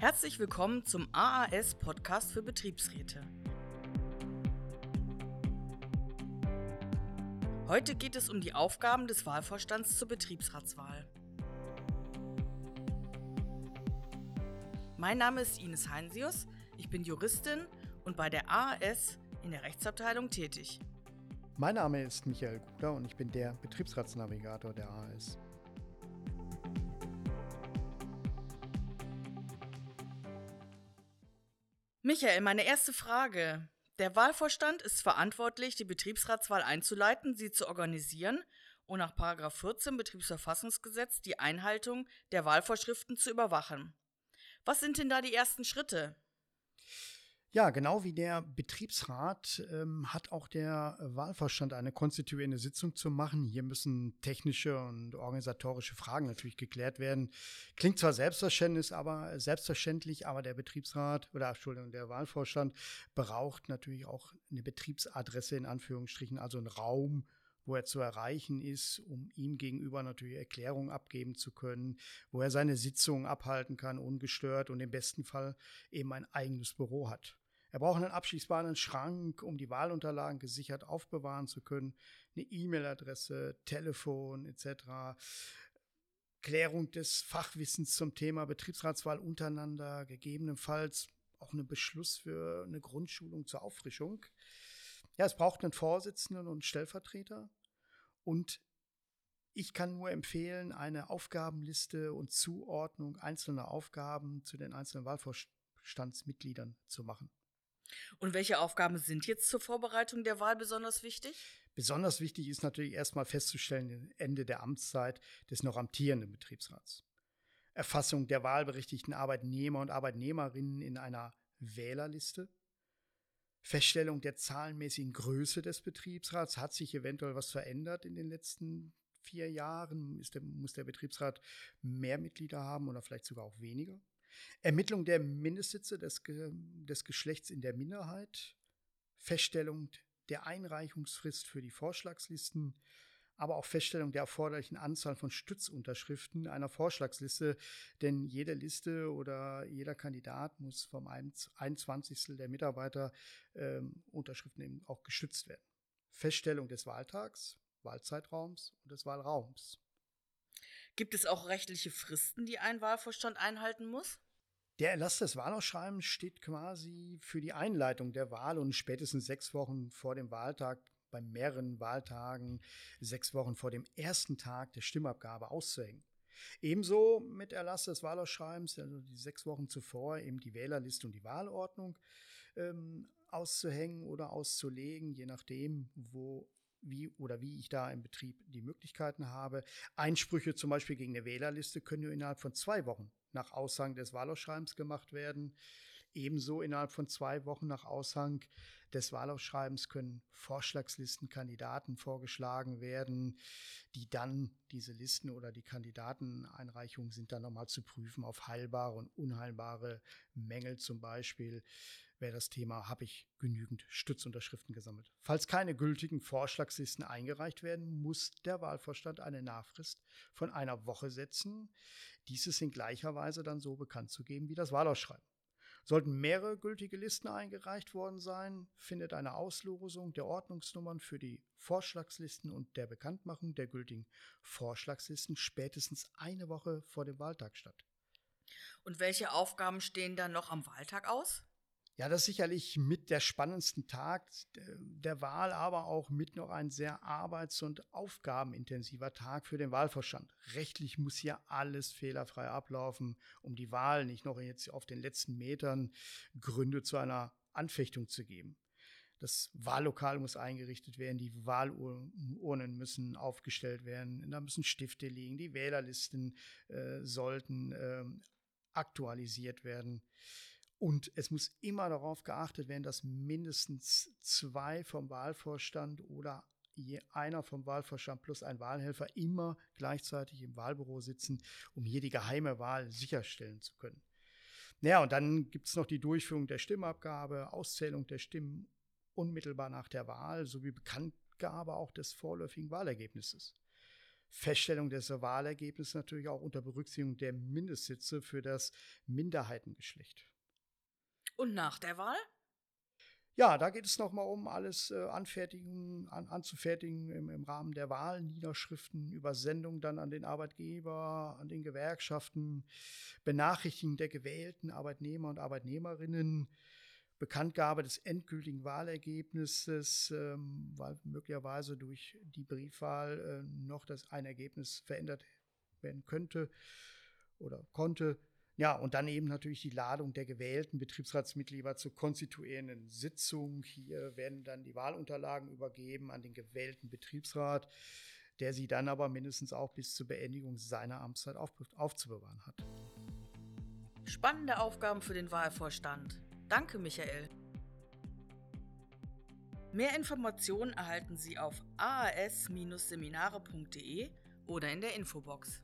Herzlich willkommen zum AAS Podcast für Betriebsräte. Heute geht es um die Aufgaben des Wahlvorstands zur Betriebsratswahl. Mein Name ist Ines Heinsius, ich bin Juristin und bei der AAS in der Rechtsabteilung tätig. Mein Name ist Michael Guder und ich bin der Betriebsratsnavigator der AAS. Michael, meine erste Frage. Der Wahlvorstand ist verantwortlich, die Betriebsratswahl einzuleiten, sie zu organisieren und nach 14 Betriebsverfassungsgesetz die Einhaltung der Wahlvorschriften zu überwachen. Was sind denn da die ersten Schritte? Ja, genau wie der Betriebsrat ähm, hat auch der Wahlvorstand eine konstituierende Sitzung zu machen. Hier müssen technische und organisatorische Fragen natürlich geklärt werden. Klingt zwar selbstverständlich, aber selbstverständlich, aber der Betriebsrat oder Entschuldigung, der Wahlvorstand braucht natürlich auch eine Betriebsadresse in Anführungsstrichen, also einen Raum, wo er zu erreichen ist, um ihm gegenüber natürlich Erklärungen abgeben zu können, wo er seine Sitzungen abhalten kann, ungestört und im besten Fall eben ein eigenes Büro hat. Er braucht einen abschließbaren Schrank, um die Wahlunterlagen gesichert aufbewahren zu können, eine E-Mail-Adresse, Telefon etc. Klärung des Fachwissens zum Thema Betriebsratswahl untereinander, gegebenenfalls auch einen Beschluss für eine Grundschulung zur Auffrischung. Ja, es braucht einen Vorsitzenden und einen Stellvertreter. Und ich kann nur empfehlen, eine Aufgabenliste und Zuordnung einzelner Aufgaben zu den einzelnen Wahlvorstandsmitgliedern zu machen. Und welche Aufgaben sind jetzt zur Vorbereitung der Wahl besonders wichtig? Besonders wichtig ist natürlich erstmal festzustellen, Ende der Amtszeit des noch amtierenden Betriebsrats. Erfassung der wahlberechtigten Arbeitnehmer und Arbeitnehmerinnen in einer Wählerliste, Feststellung der zahlenmäßigen Größe des Betriebsrats. Hat sich eventuell was verändert in den letzten vier Jahren? Der, muss der Betriebsrat mehr Mitglieder haben oder vielleicht sogar auch weniger? Ermittlung der Mindestsitze des, des Geschlechts in der Minderheit, Feststellung der Einreichungsfrist für die Vorschlagslisten, aber auch Feststellung der erforderlichen Anzahl von Stützunterschriften einer Vorschlagsliste, denn jede Liste oder jeder Kandidat muss vom 21. der Mitarbeiter ähm, Unterschriften eben auch gestützt werden. Feststellung des Wahltags, Wahlzeitraums und des Wahlraums. Gibt es auch rechtliche Fristen, die ein Wahlvorstand einhalten muss? Der Erlass des Wahlausschreibens steht quasi für die Einleitung der Wahl und spätestens sechs Wochen vor dem Wahltag bei mehreren Wahltagen sechs Wochen vor dem ersten Tag der Stimmabgabe auszuhängen. Ebenso mit Erlass des Wahlausschreibens, also die sechs Wochen zuvor, eben die Wählerliste und die Wahlordnung ähm, auszuhängen oder auszulegen, je nachdem, wo wie oder wie ich da im Betrieb die Möglichkeiten habe. Einsprüche zum Beispiel gegen eine Wählerliste können nur innerhalb von zwei Wochen nach Aushang des Wahlausschreibens gemacht werden. Ebenso innerhalb von zwei Wochen nach Aushang des Wahlausschreibens können Vorschlagslistenkandidaten vorgeschlagen werden, die dann diese Listen oder die Kandidateneinreichungen sind dann nochmal zu prüfen auf heilbare und unheilbare Mängel zum Beispiel wäre das Thema, habe ich genügend Stützunterschriften gesammelt. Falls keine gültigen Vorschlagslisten eingereicht werden, muss der Wahlvorstand eine Nachfrist von einer Woche setzen. Dieses in gleicher Weise dann so bekannt zu geben wie das Wahlausschreiben. Sollten mehrere gültige Listen eingereicht worden sein, findet eine Auslosung der Ordnungsnummern für die Vorschlagslisten und der Bekanntmachung der gültigen Vorschlagslisten spätestens eine Woche vor dem Wahltag statt. Und welche Aufgaben stehen dann noch am Wahltag aus? Ja, das ist sicherlich mit der spannendsten Tag der Wahl, aber auch mit noch ein sehr arbeits- und aufgabenintensiver Tag für den Wahlvorstand. Rechtlich muss hier alles fehlerfrei ablaufen, um die Wahl nicht noch jetzt auf den letzten Metern Gründe zu einer Anfechtung zu geben. Das Wahllokal muss eingerichtet werden, die Wahlurnen müssen aufgestellt werden, da müssen Stifte liegen, die Wählerlisten äh, sollten äh, aktualisiert werden. Und es muss immer darauf geachtet werden, dass mindestens zwei vom Wahlvorstand oder je einer vom Wahlvorstand plus ein Wahlhelfer immer gleichzeitig im Wahlbüro sitzen, um hier die geheime Wahl sicherstellen zu können. Naja, und dann gibt es noch die Durchführung der Stimmabgabe, Auszählung der Stimmen unmittelbar nach der Wahl sowie Bekanntgabe auch des vorläufigen Wahlergebnisses. Feststellung des Wahlergebnisses natürlich auch unter Berücksichtigung der Mindestsitze für das Minderheitengeschlecht. Und nach der Wahl? Ja, da geht es nochmal um alles äh, anfertigen, an, anzufertigen im, im, Rahmen der Wahlniederschriften, Übersendung dann an den Arbeitgeber, an den Gewerkschaften, Benachrichtigung der gewählten Arbeitnehmer und Arbeitnehmerinnen, Bekanntgabe des endgültigen Wahlergebnisses, ähm, weil möglicherweise durch die Briefwahl äh, noch das ein Ergebnis verändert werden könnte oder konnte. Ja, und dann eben natürlich die Ladung der gewählten Betriebsratsmitglieder zur konstituierenden Sitzung. Hier werden dann die Wahlunterlagen übergeben an den gewählten Betriebsrat, der sie dann aber mindestens auch bis zur Beendigung seiner Amtszeit auf, aufzubewahren hat. Spannende Aufgaben für den Wahlvorstand. Danke, Michael. Mehr Informationen erhalten Sie auf aas-seminare.de oder in der Infobox.